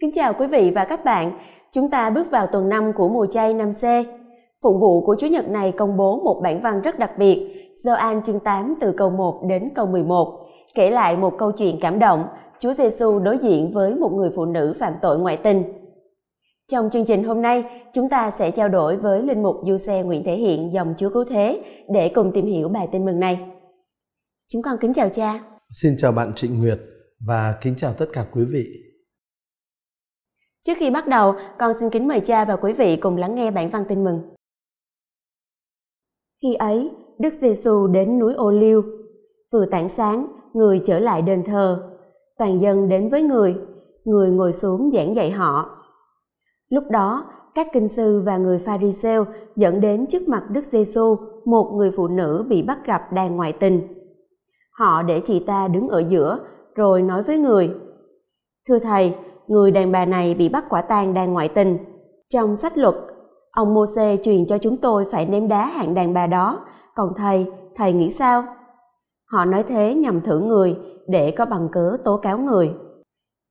Kính chào quý vị và các bạn. Chúng ta bước vào tuần 5 của mùa chay năm C. Phụng vụ của Chủ nhật này công bố một bản văn rất đặc biệt, Gioan chương 8 từ câu 1 đến câu 11, kể lại một câu chuyện cảm động, Chúa Giêsu đối diện với một người phụ nữ phạm tội ngoại tình. Trong chương trình hôm nay, chúng ta sẽ trao đổi với linh mục Du Xe Nguyễn Thể Hiện dòng Chúa Cứu Thế để cùng tìm hiểu bài tin mừng này. Chúng con kính chào cha. Xin chào bạn Trịnh Nguyệt và kính chào tất cả quý vị. Trước khi bắt đầu, con xin kính mời cha và quý vị cùng lắng nghe bản văn tin mừng. Khi ấy, Đức Giêsu đến núi Ô Liêu, vừa tảng sáng, người trở lại đền thờ, toàn dân đến với người, người ngồi xuống giảng dạy họ. Lúc đó, các kinh sư và người Pharisêu dẫn đến trước mặt Đức Giêsu một người phụ nữ bị bắt gặp đang ngoại tình. Họ để chị ta đứng ở giữa, rồi nói với người: "Thưa thầy, người đàn bà này bị bắt quả tang đang ngoại tình. Trong sách luật, ông Môse truyền cho chúng tôi phải ném đá hạng đàn bà đó, còn thầy, thầy nghĩ sao?" Họ nói thế nhằm thử người để có bằng cớ tố cáo người.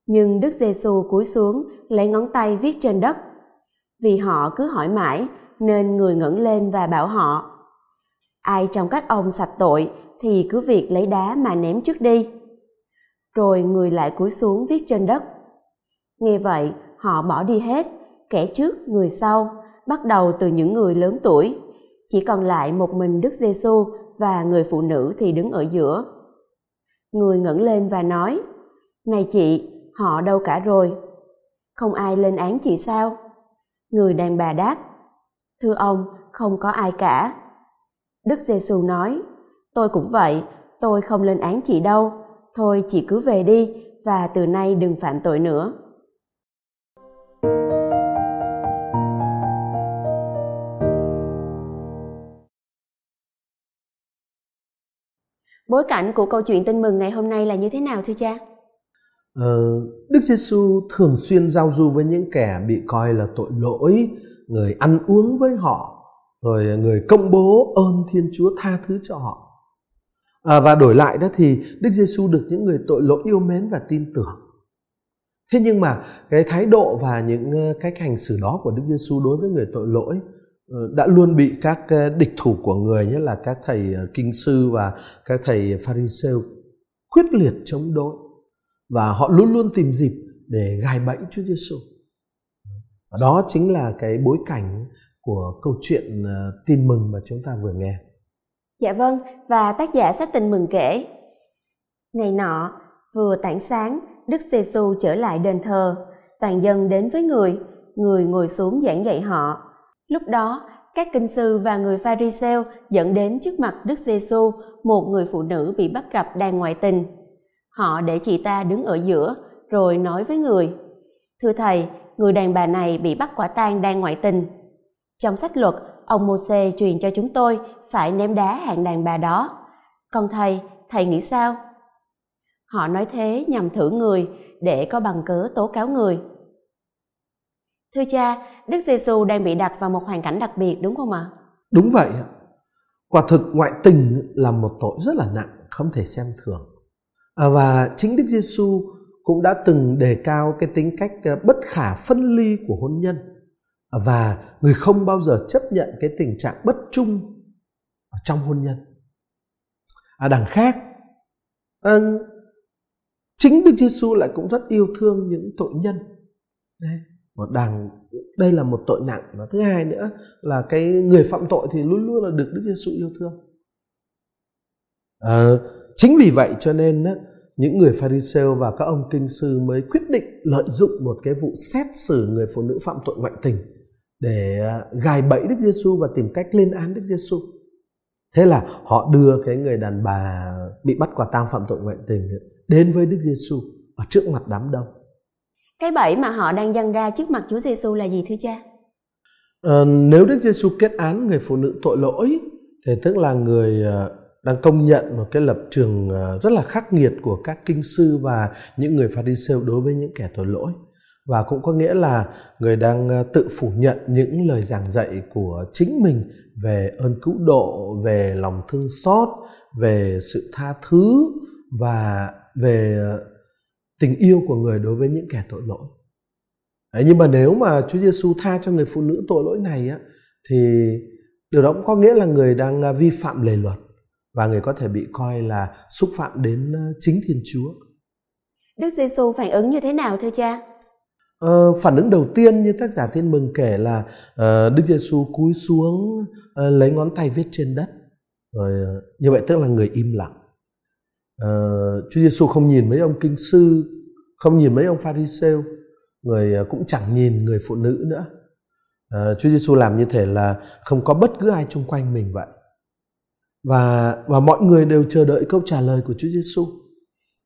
Nhưng Đức Giêsu cúi xuống, lấy ngón tay viết trên đất. Vì họ cứ hỏi mãi, nên người ngẩng lên và bảo họ: Ai trong các ông sạch tội thì cứ việc lấy đá mà ném trước đi. Rồi người lại cúi xuống viết trên đất. Nghe vậy, họ bỏ đi hết, kẻ trước người sau, bắt đầu từ những người lớn tuổi. Chỉ còn lại một mình Đức Giêsu và người phụ nữ thì đứng ở giữa. Người ngẩng lên và nói: "Này chị, họ đâu cả rồi? Không ai lên án chị sao?" Người đàn bà đáp: "Thưa ông, không có ai cả." Đức Giêsu nói: "Tôi cũng vậy, tôi không lên án chị đâu, thôi chị cứ về đi và từ nay đừng phạm tội nữa." Bối cảnh của câu chuyện tin mừng ngày hôm nay là như thế nào thưa cha? Ờ, Đức Giêsu thường xuyên giao du với những kẻ bị coi là tội lỗi, người ăn uống với họ, rồi người công bố ơn Thiên Chúa tha thứ cho họ. À, và đổi lại đó thì Đức Giêsu được những người tội lỗi yêu mến và tin tưởng. Thế nhưng mà cái thái độ và những ờ, cái cách hành xử đó của Đức Giêsu đối với người tội lỗi Ờ, đã luôn bị các ờ, địch thủ của người nhất là các thầy ờ, kinh sư và các thầy pharisêu quyết liệt chống đối và họ luôn luôn tìm dịp để gài bẫy Chúa Giêsu. Và đó chính là cái bối cảnh của câu chuyện tin mừng mà chúng ta vừa nghe. Dạ vâng, và tác giả sách tin mừng kể. Ngày nọ, vừa tảng sáng, Đức Giêsu trở lại đền thờ, toàn dân đến với người, người ngồi xuống giảng dạy họ Lúc đó, các kinh sư và người Pharisee dẫn đến trước mặt Đức Giêsu một người phụ nữ bị bắt gặp đang ngoại tình. Họ để chị ta đứng ở giữa, rồi nói với người: "Thưa thầy, người đàn bà này bị bắt quả tang đang ngoại tình. Trong sách luật, ông Môse truyền cho chúng tôi phải ném đá hạng đàn bà đó. Còn thầy, thầy nghĩ sao?" Họ nói thế nhằm thử người để có bằng cớ tố cáo người. Thưa cha, Đức Giêsu đang bị đặt vào một hoàn cảnh đặc biệt đúng không ạ? Đúng vậy. Quả thực ngoại tình là một tội rất là nặng, không thể xem thường. À, và chính Đức Giêsu cũng đã từng đề cao cái tính cách ờ, bất khả phân ly của hôn nhân à, và người không bao giờ chấp nhận cái tình trạng bất trung ở trong hôn nhân. À, đằng khác, à, chính Đức Giêsu lại cũng rất yêu thương những tội nhân. Đấy một đằng đây là một tội nặng và thứ hai nữa là cái người phạm tội thì luôn luôn là được Đức Giêsu yêu thương à, chính vì vậy cho nên đó, những người Pharisêu và các ông kinh sư mới quyết định lợi dụng một cái vụ xét xử người phụ nữ phạm tội ngoại tình để à, gài bẫy Đức Giêsu và tìm cách lên án Đức Giêsu. Thế là họ đưa cái người đàn bà bị bắt quả tang phạm tội ngoại tình đến với Đức Giêsu ở trước mặt đám đông. Cái bẫy mà họ đang dâng ra trước mặt Chúa Giêsu là gì thưa cha? À, nếu Đức Giêsu kết án người phụ nữ tội lỗi thì tức là người ờ, đang công nhận một cái lập trường ờ, rất là khắc nghiệt của các kinh sư và những người pha siêu đối với những kẻ tội lỗi và cũng có nghĩa là người đang tự phủ nhận những lời giảng dạy của chính mình về ơn cứu độ, về lòng thương xót, về sự tha thứ và về tình yêu của người đối với những kẻ tội lỗi Đấy, nhưng mà nếu mà Chúa Giêsu tha cho người phụ nữ tội lỗi này á thì điều đó cũng có nghĩa là người đang à, vi phạm lề luật và người có thể bị coi là xúc phạm đến chính Thiên Chúa. Đức Giêsu phản ứng như thế nào thưa cha? Ờ, phản ứng đầu tiên như tác giả Tin mừng kể là uh, Đức Giêsu cúi xuống uh, lấy ngón tay viết trên đất. Rồi uh, như vậy tức là người im lặng. Uh, Chúa Giêsu không nhìn mấy ông kinh sư, không nhìn mấy ông pharisêu, người ờ, cũng chẳng nhìn người phụ nữ nữa. Uh, Chúa Giêsu làm như thể là không có bất cứ ai chung quanh mình vậy. Và và mọi người đều chờ đợi câu trả lời của Chúa Giêsu.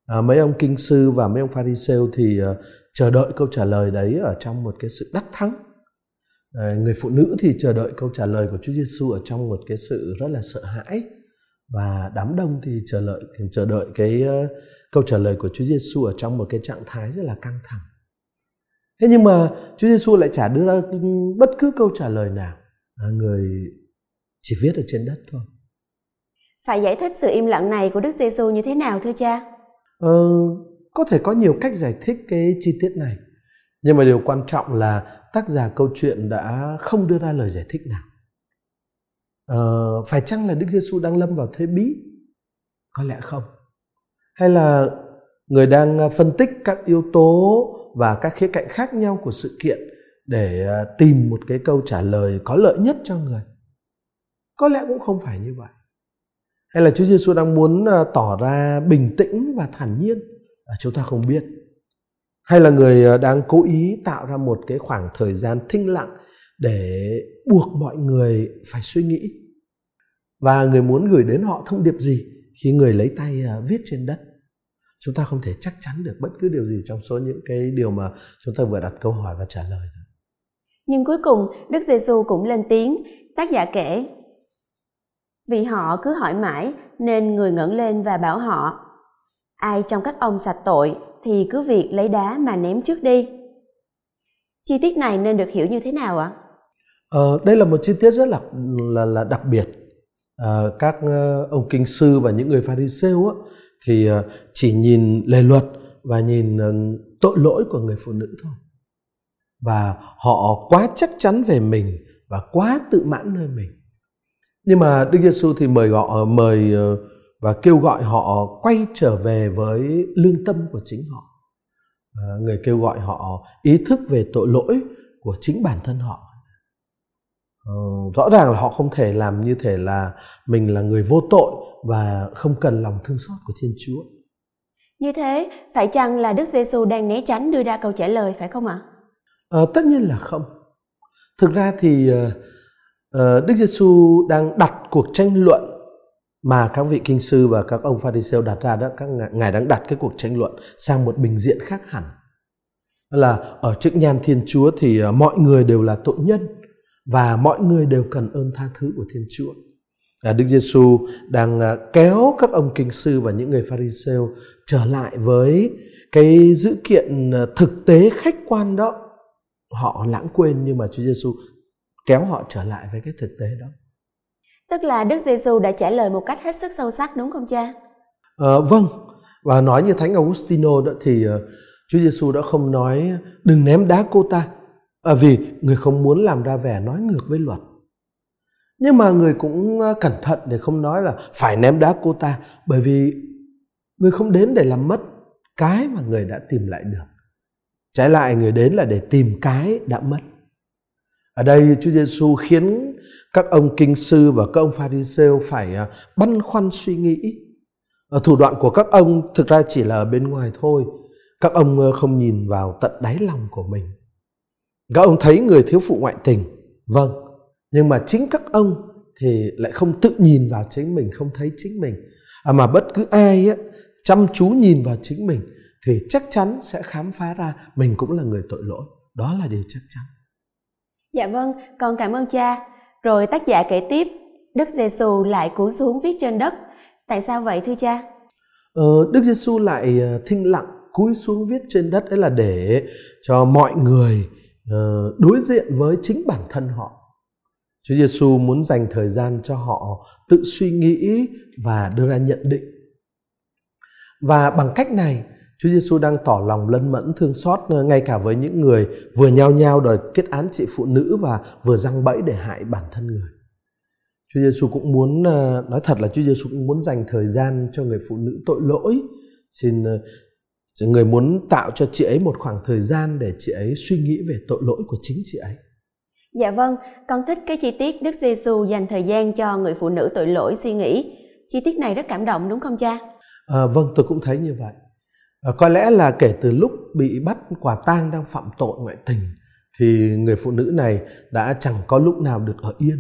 À, mấy ông kinh sư và mấy ông pharisêu thì uh, chờ đợi câu trả lời đấy ở trong một cái sự đắc thắng. Người phụ nữ thì chờ đợi câu trả lời của Chúa Giêsu ở trong một cái sự rất là sợ hãi và đám đông thì chờ đợi chờ đợi cái uh, câu trả lời của Chúa Giêsu ở trong một cái trạng thái rất là căng thẳng. Thế nhưng mà Chúa Giêsu lại chả đưa ra bất cứ câu trả lời nào. À, người chỉ viết ở trên đất thôi. Phải giải thích sự im lặng này của Đức Giêsu như thế nào thưa cha? Ờ, có thể có nhiều cách giải thích cái chi tiết này nhưng mà điều quan trọng là tác giả câu chuyện đã không đưa ra lời giải thích nào ờ, phải chăng là đức giêsu đang lâm vào thế bí? Có lẽ không. Hay là người đang ờ, phân tích các yếu tố và các khía cạnh khác nhau của sự kiện để ờ, tìm một cái câu trả lời có lợi nhất cho người? Có lẽ cũng không phải như vậy. Hay là Chúa Giêsu đang muốn ờ, tỏ ra bình tĩnh và thản nhiên? À, chúng ta không biết. Hay là người đang cố ý tạo ra một cái khoảng thời gian thinh lặng để buộc mọi người phải suy nghĩ? Và người muốn gửi đến họ thông điệp gì khi người lấy tay à, viết trên đất? Chúng ta không thể chắc chắn được bất cứ điều gì trong số những cái điều mà chúng ta vừa đặt câu hỏi và trả lời nhưng cuối cùng Đức Giêsu cũng lên tiếng. Tác giả kể vì họ cứ hỏi mãi nên người ngẩng lên và bảo họ ai trong các ông sạch tội thì cứ việc lấy đá mà ném trước đi chi tiết này nên được hiểu như thế nào ạ? Ờ, đây là một chi tiết rất là là, là đặc biệt Ờ, các uh, ông kinh sư và những người pharisêu á, thì uh, chỉ nhìn lề luật và nhìn uh, tội lỗi của người phụ nữ thôi. Và họ quá chắc chắn về mình và quá tự mãn nơi mình. Nhưng mà Đức Giêsu thì mời gọi mời và kêu gọi họ quay trở về với lương tâm của chính họ. À, người kêu gọi họ ý thức về tội lỗi của chính bản thân họ à, rõ ràng là họ không thể làm như thể là mình là người vô tội và không cần lòng thương xót của thiên chúa. Như thế phải chăng là đức giêsu đang né tránh đưa ra câu trả lời phải không ạ? À, tất nhiên là không. Thực ra thì uh, đức giêsu đang đặt cuộc tranh luận mà các vị kinh sư và các ông Pharisêu đặt ra đó các ngài đang đặt cái cuộc tranh luận sang một bình diện khác hẳn. Là ở trước nhan Thiên Chúa thì ờ, mọi người đều là tội nhân và mọi người đều cần ơn tha thứ của Thiên Chúa. Đức Giêsu đang ờ, kéo các ông kinh sư và những người Pharisêu trở lại với cái dữ kiện ờ, thực tế khách quan đó. Họ lãng quên nhưng mà Chúa Giêsu kéo họ trở lại với cái thực tế đó. Tức là Đức Giêsu đã trả lời một cách hết sức sâu sắc đúng không cha? À, vâng, và nói như Thánh Augustino đó thì uh, Chúa Giêsu đã không nói đừng ném đá cô ta, à, vì người không muốn làm ra vẻ nói ngược với luật. Nhưng mà người cũng à, cẩn thận để không nói là phải ném đá cô ta, bởi vì người không đến để làm mất cái mà người đã tìm lại được. Trái lại người đến là để tìm cái đã mất. Ở đây Chúa Giêsu khiến các ông kinh sư và các ông pharisêu phải à, băn khoăn suy nghĩ. Thủ đoạn của các ông thực ra chỉ là ở bên ngoài thôi. Các ông à, không nhìn vào tận đáy lòng của mình. Các ông thấy người thiếu phụ ngoại tình, vâng, nhưng mà chính các ông thì lại không tự nhìn vào chính mình, không thấy chính mình. À mà bất cứ ai á, chăm chú nhìn vào chính mình thì chắc chắn sẽ khám phá ra mình cũng là người tội lỗi. Đó là điều chắc chắn. Dạ vâng, con cảm ơn cha. Rồi tác giả kể tiếp, Đức Giêsu lại cúi xuống viết trên đất. Tại sao vậy thưa cha? Ờ, Đức Giêsu lại ờ, thinh lặng cúi xuống viết trên đất đấy là để cho mọi người Ờ, đối diện với chính bản thân họ. Chúa Giêsu muốn dành thời gian cho họ tự suy nghĩ và đưa ra nhận định. Và bằng cách này, Chúa Giêsu đang tỏ lòng lân mẫn thương xót ờ, ngay cả với những người vừa nhao nhao đòi kết án chị phụ nữ và vừa răng bẫy để hại bản thân người. Chúa Giêsu cũng muốn ờ, nói thật là Chúa Giêsu cũng muốn dành thời gian cho người phụ nữ tội lỗi. Xin người muốn tạo cho chị ấy một khoảng thời gian để chị ấy suy nghĩ về tội lỗi của chính chị ấy. Dạ vâng, con thích cái chi tiết Đức Giêsu dành thời gian cho người phụ nữ tội lỗi suy nghĩ. Chi tiết này rất cảm động đúng không cha? À, vâng, tôi cũng thấy như vậy. À, có lẽ là kể từ lúc bị bắt quả tang đang phạm tội ngoại tình thì người phụ nữ này đã chẳng có lúc nào được ở yên.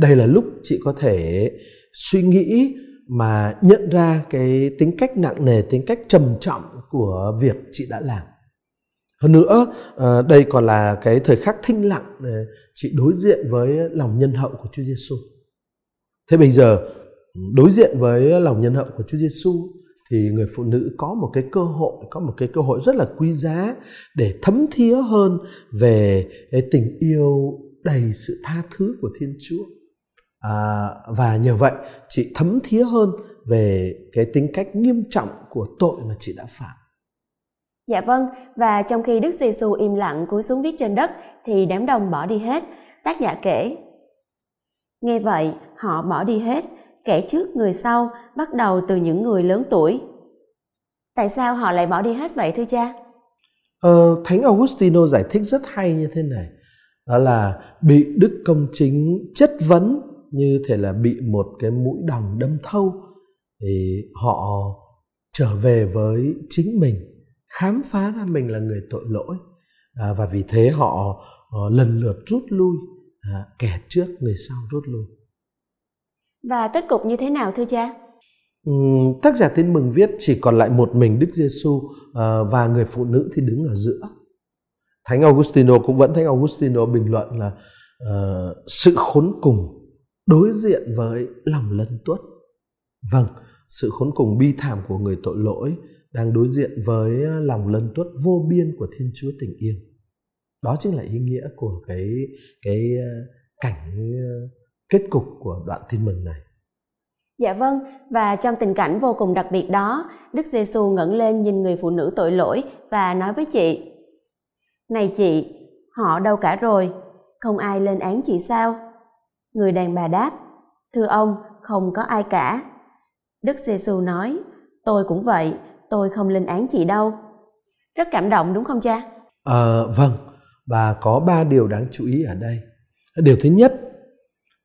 Đây là lúc chị có thể suy nghĩ mà nhận ra cái tính cách nặng nề, tính cách trầm trọng của việc chị đã làm. Hơn nữa, ờ, đây còn là cái thời khắc thinh lặng để chị đối diện với lòng nhân hậu của Chúa Giêsu. Thế bây giờ đối diện với lòng nhân hậu của Chúa Giêsu thì người phụ nữ có một cái cơ hội, có một cái cơ hội rất là quý giá để thấm thía hơn về tình yêu đầy sự tha thứ của Thiên Chúa. À, và nhờ vậy chị thấm thía hơn về cái tính cách nghiêm trọng của tội mà chị đã phạm. Dạ vâng, và trong khi Đức Giêsu im lặng cúi xuống viết trên đất thì đám đông bỏ đi hết. Tác giả kể. Nghe vậy, họ bỏ đi hết, kẻ trước người sau, bắt đầu từ những người lớn tuổi. Tại sao họ lại bỏ đi hết vậy thưa cha? Ờ, Thánh Augustino giải thích rất hay như thế này. Đó là bị Đức Công Chính chất vấn như thể là bị một cái mũi đồng đâm thâu thì họ trở về với chính mình khám phá ra mình là người tội lỗi. À, và vì thế họ, họ lần lượt rút lui à, kẻ trước người sau rút lui. Và kết cục như thế nào thưa cha? Uhm, tác giả tin mừng viết chỉ còn lại một mình Đức Giêsu à, và người phụ nữ thì đứng ở giữa. Thánh Augustino cũng vẫn Thánh Augustino bình luận là uh, sự khốn cùng đối diện với lòng lân tuất. Vâng, sự khốn cùng bi thảm của người tội lỗi đang đối diện với lòng lân tuất vô biên của Thiên Chúa tình yêu. Đó chính là ý nghĩa của cái cái ờ, cảnh ờ, kết cục của đoạn tin mừng này. Dạ vâng, và trong tình cảnh vô cùng đặc biệt đó, Đức Giêsu ngẩng lên nhìn người phụ nữ tội lỗi và nói với chị: "Này chị, họ đâu cả rồi, không ai lên án chị sao?" Người đàn bà đáp: "Thưa ông, không có ai cả." Đức giê -xu nói: "Tôi cũng vậy, tôi không lên án chị đâu rất cảm động đúng không cha à, vâng và có ba điều đáng chú ý ở đây điều thứ nhất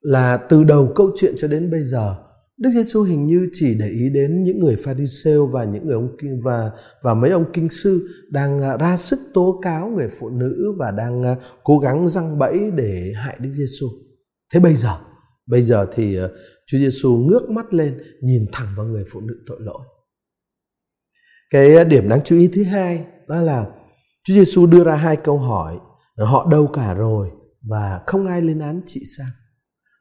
là từ đầu câu chuyện cho đến bây giờ Đức Giêsu hình như chỉ để ý đến những người Pharisêu và những người ông kinh và và mấy ông kinh sư đang à, ra sức tố cáo người phụ nữ và đang à, cố gắng răng bẫy để hại Đức Giêsu. Thế bây giờ, bây giờ thì ờ, Chúa Giêsu ngước mắt lên nhìn thẳng vào người phụ nữ tội lỗi. Cái ờ, điểm đáng chú ý thứ hai đó là Chúa Giêsu đưa ra hai câu hỏi ờ, họ đâu cả rồi và không ai lên án chị sao?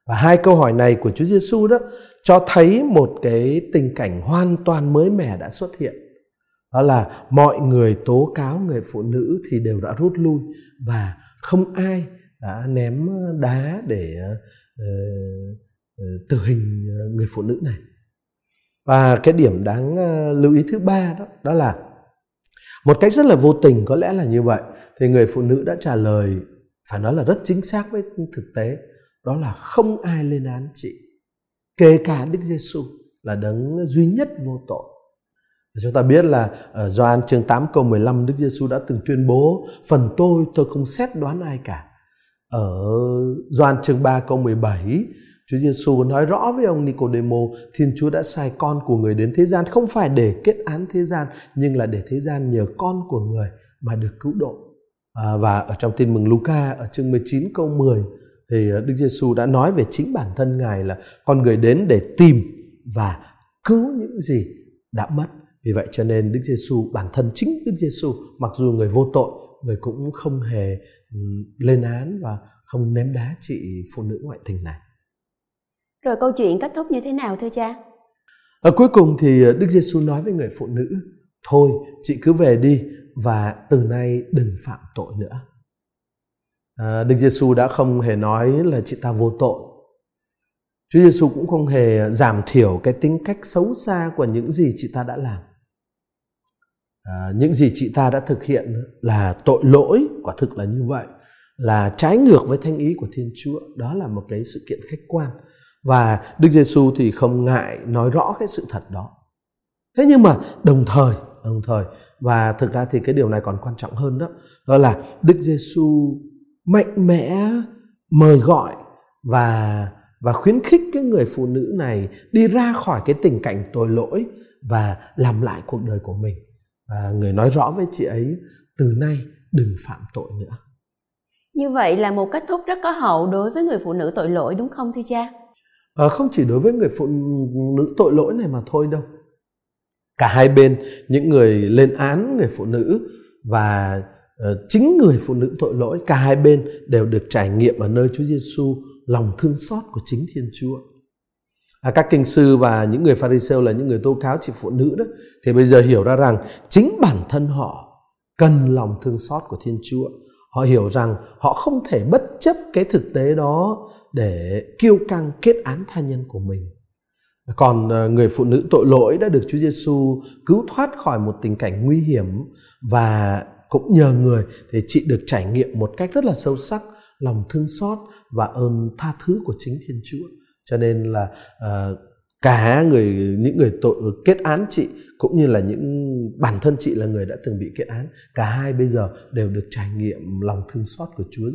Và hai câu hỏi này của Chúa Giêsu đó cho thấy một cái tình cảnh hoàn toàn mới mẻ đã xuất hiện. Đó là mọi người tố cáo người phụ nữ thì đều đã rút lui và không ai đã ném ờ, đá để uh, tử hình người phụ nữ này và cái điểm đáng lưu ý thứ ba đó đó là một cách rất là vô tình có lẽ là như vậy thì người phụ nữ đã trả lời phải nói là rất chính xác với thực tế đó là không ai lên án chị kể cả Đức Giêsu là đấng duy nhất vô tội Chúng ta biết là ở Gioan chương 8 câu 15 Đức Giêsu đã từng tuyên bố phần tôi tôi không xét đoán ai cả. Ở Doan chương 3 câu 17 Chúa Giêsu nói rõ với ông Nicodemo, Thiên Chúa đã sai con của người đến thế gian không phải để kết án thế gian, nhưng là để thế gian nhờ con của người mà được cứu độ. À, và ở trong tin mừng Luca ở chương 19 câu 10 thì à, Đức Giêsu đã nói về chính bản thân Ngài là con người đến để tìm và cứu những gì đã mất. Vì vậy cho nên Đức Giêsu bản thân chính Đức Giêsu mặc dù người vô tội, người cũng không hề lên án và không ném đá chị phụ nữ ngoại tình này. Rồi câu chuyện kết thúc như thế nào thưa cha? Ở cuối cùng thì Đức Giêsu nói với người phụ nữ, thôi chị cứ về đi và từ nay đừng phạm tội nữa. À, Đức Giêsu đã không hề nói là chị ta vô tội. Chúa Giêsu cũng không hề giảm thiểu cái tính cách xấu xa của những gì chị ta đã làm à, những gì chị ta đã thực hiện là tội lỗi quả thực là như vậy là trái ngược với thanh ý của thiên chúa. Đó là một cái sự kiện khách quan. Và đức giêsu thì không ngại nói rõ cái sự thật đó. Thế nhưng mà đồng thời đồng thời và thực ra thì cái điều này còn quan trọng hơn đó đó là đức giêsu mạnh mẽ mời gọi và và khuyến khích cái người phụ nữ này đi ra khỏi cái tình cảnh tội lỗi và làm lại cuộc đời của mình và người nói rõ với chị ấy từ nay đừng phạm tội nữa. Như vậy là một kết thúc rất có hậu đối với người phụ nữ tội lỗi đúng không thưa cha? À, không chỉ đối với người phụ nữ tội lỗi này mà thôi đâu. Cả hai bên những người lên án người phụ nữ và uh, chính người phụ nữ tội lỗi cả hai bên đều được trải nghiệm ở nơi Chúa Giêsu lòng thương xót của chính Thiên Chúa. À, các kinh sư và những người Pharisêu là những người tố cáo chị phụ nữ đó thì bây giờ hiểu ra rằng chính bản thân họ cần lòng thương xót của Thiên Chúa. Họ hiểu rằng họ không thể bất chấp cái thực tế đó để kiêu căng kết án tha nhân của mình. Còn ờ, người phụ nữ tội lỗi đã được Chúa Giêsu cứu thoát khỏi một tình cảnh nguy hiểm và cũng nhờ người thì chị được trải nghiệm một cách rất là sâu sắc lòng thương xót và ơn tha thứ của chính Thiên Chúa. Cho nên là uh, cả người những người tội kết án chị cũng như là những bản thân chị là người đã từng bị kết án, cả hai bây giờ đều được trải nghiệm lòng thương xót của Chúa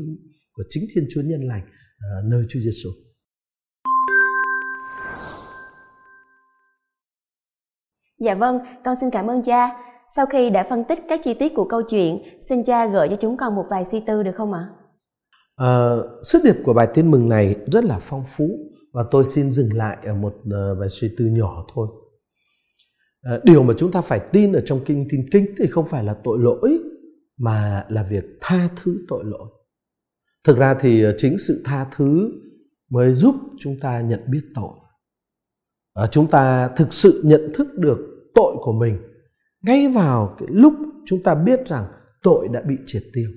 của chính Thiên Chúa nhân lành uh, nơi Chúa Giêsu. Dạ vâng, con xin cảm ơn cha. Sau khi đã phân tích các chi tiết của câu chuyện, xin cha gợi cho chúng con một vài suy tư được không ạ? À, sứ điệp của bài tin mừng này rất là phong phú và tôi xin dừng lại ở một ờ, vài suy tư nhỏ thôi. Ờ, điều mà chúng ta phải tin ở trong kinh tin kinh thì không phải là tội lỗi, mà là việc tha thứ tội lỗi. Thực ra thì ờ, chính sự tha thứ mới giúp chúng ta nhận biết tội. Chúng ta thực sự nhận thức được tội của mình ngay vào cái lúc chúng ta biết rằng tội đã bị triệt tiêu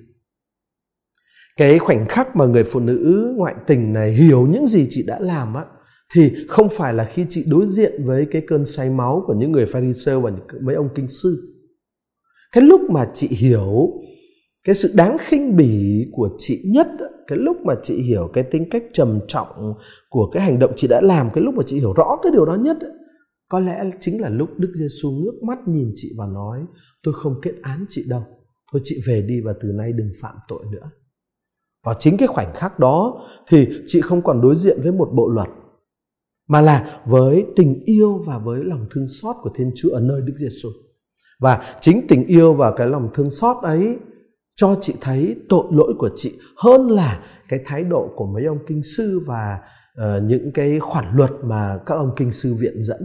cái khoảnh khắc mà người phụ nữ ngoại tình này hiểu những gì chị đã làm á, thì không phải là khi chị đối diện với cái cơn say máu của những người pharisêu và mấy ông kinh sư. Cái lúc mà chị hiểu cái sự đáng khinh bỉ của chị nhất cái lúc mà chị hiểu cái tính cách trầm trọng của cái hành động chị đã làm, cái lúc mà chị hiểu rõ cái điều đó nhất có lẽ chính là lúc Đức Giêsu ngước mắt nhìn chị và nói, tôi không kết án chị đâu thôi chị về đi và từ nay đừng phạm tội nữa và chính cái khoảnh khắc đó thì chị không còn đối diện với một bộ luật mà là với tình yêu và với lòng thương xót của Thiên Chúa ở nơi Đức Giêsu. Và chính tình yêu và cái lòng thương xót ấy cho chị thấy tội lỗi của chị hơn là cái thái độ của mấy ông kinh sư và uh, những cái khoản luật mà các ông kinh sư viện dẫn.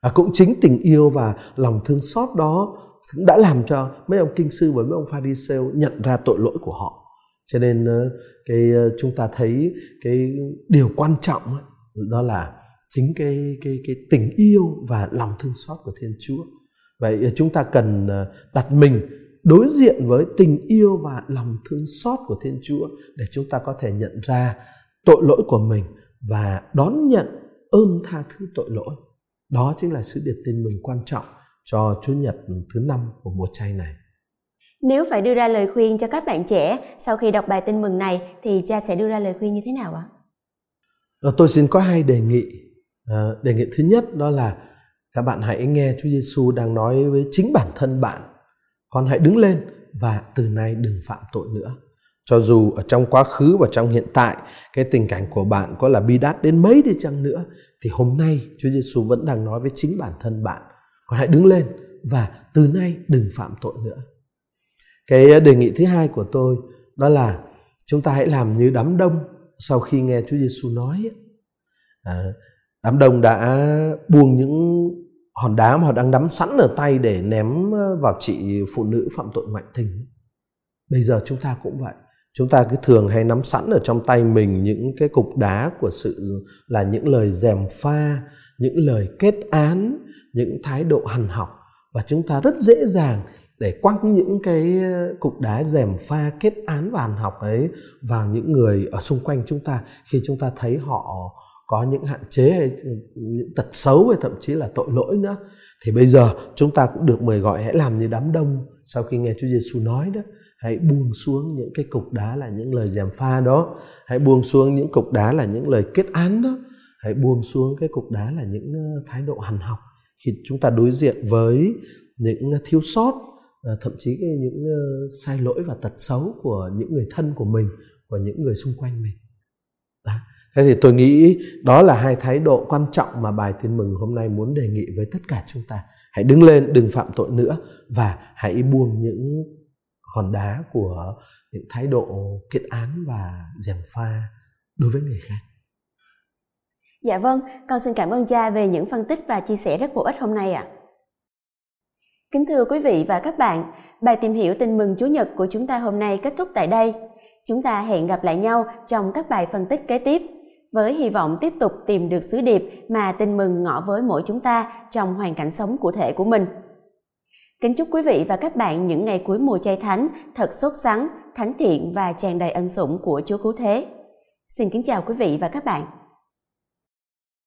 À, cũng chính tình yêu và lòng thương xót đó cũng đã làm cho mấy ông kinh sư và mấy ông pharisêu nhận ra tội lỗi của họ cho nên ờ, cái ờ, chúng ta thấy cái điều quan trọng đó là chính cái cái cái tình yêu và lòng thương xót của Thiên Chúa. Vậy ờ, chúng ta cần đặt mình đối diện với tình yêu và lòng thương xót của Thiên Chúa để chúng ta có thể nhận ra tội lỗi của mình và đón nhận ơn tha thứ tội lỗi. Đó chính là sứ điệp tin mừng quan trọng cho Chúa Nhật thứ năm của mùa chay này. Nếu phải đưa ra lời khuyên cho các bạn trẻ sau khi đọc bài tin mừng này, thì cha sẽ đưa ra lời khuyên như thế nào ạ? Ờ, tôi xin có hai đề nghị. Ờ, đề nghị thứ nhất đó là các bạn hãy nghe Chúa Giêsu đang nói với chính bản thân bạn. Con hãy đứng lên và từ nay đừng phạm tội nữa. Cho dù ở trong quá khứ và trong hiện tại, cái tình cảnh của bạn có là bi đát đến mấy đi chăng nữa, thì hôm nay Chúa Giêsu vẫn đang nói với chính bản thân bạn. Con hãy đứng lên và từ nay đừng phạm tội nữa cái đề nghị thứ hai của tôi đó là chúng ta hãy làm như đám đông sau khi nghe Chúa Giêsu nói à, đám đông đã buông những hòn đá mà họ đang nắm sẵn ở tay để ném vào chị phụ nữ phạm tội ngoại tình. Bây giờ chúng ta cũng vậy. Chúng ta cứ thường hay nắm sẵn ở trong tay mình những cái cục đá của sự là những lời dèm pha những lời kết án những thái độ hằn học. Và chúng ta rất dễ dàng để quăng những cái ờ, cục đá rèm pha kết án và hàn học ấy vào những người ở xung quanh chúng ta. Khi chúng ta thấy họ có những hạn chế hay những tật xấu hay thậm chí là tội lỗi nữa, thì bây giờ chúng ta cũng được mời gọi hãy làm như đám đông. Sau khi nghe Chúa Giêsu nói đó, hãy buông xuống những cái cục đá là những lời gièm pha đó. Hãy buông xuống những cục đá là những lời kết án đó. Hãy buông xuống cái cục đá là những ờ, thái độ hằn học. Khi chúng ta đối diện với những ờ, thiếu sót Ờ, thậm chí những ờ, sai lỗi và tật xấu của những người thân của mình của những người xung quanh mình đó. thế thì tôi nghĩ đó là hai thái độ quan trọng mà bài tin mừng hôm nay muốn đề nghị với tất cả chúng ta hãy đứng lên đừng phạm tội nữa và hãy buông những hòn đá của những thái độ kết án và gièm pha đối với người khác Dạ vâng, con xin cảm ơn cha về những phân tích và chia sẻ rất bổ ích hôm nay ạ. À. Kính thưa quý vị và các bạn, bài tìm hiểu tin mừng Chúa Nhật của chúng ta hôm nay kết thúc tại đây. Chúng ta hẹn gặp lại nhau trong các bài phân tích kế tiếp với hy vọng tiếp tục tìm được sứ điệp mà tin mừng ngõ với mỗi chúng ta trong hoàn cảnh sống cụ thể của mình. Kính chúc quý vị và các bạn những ngày cuối mùa chay thánh thật sốt sắng, thánh thiện và tràn đầy ân sủng của Chúa Cứu Thế. Xin kính chào quý vị và các bạn.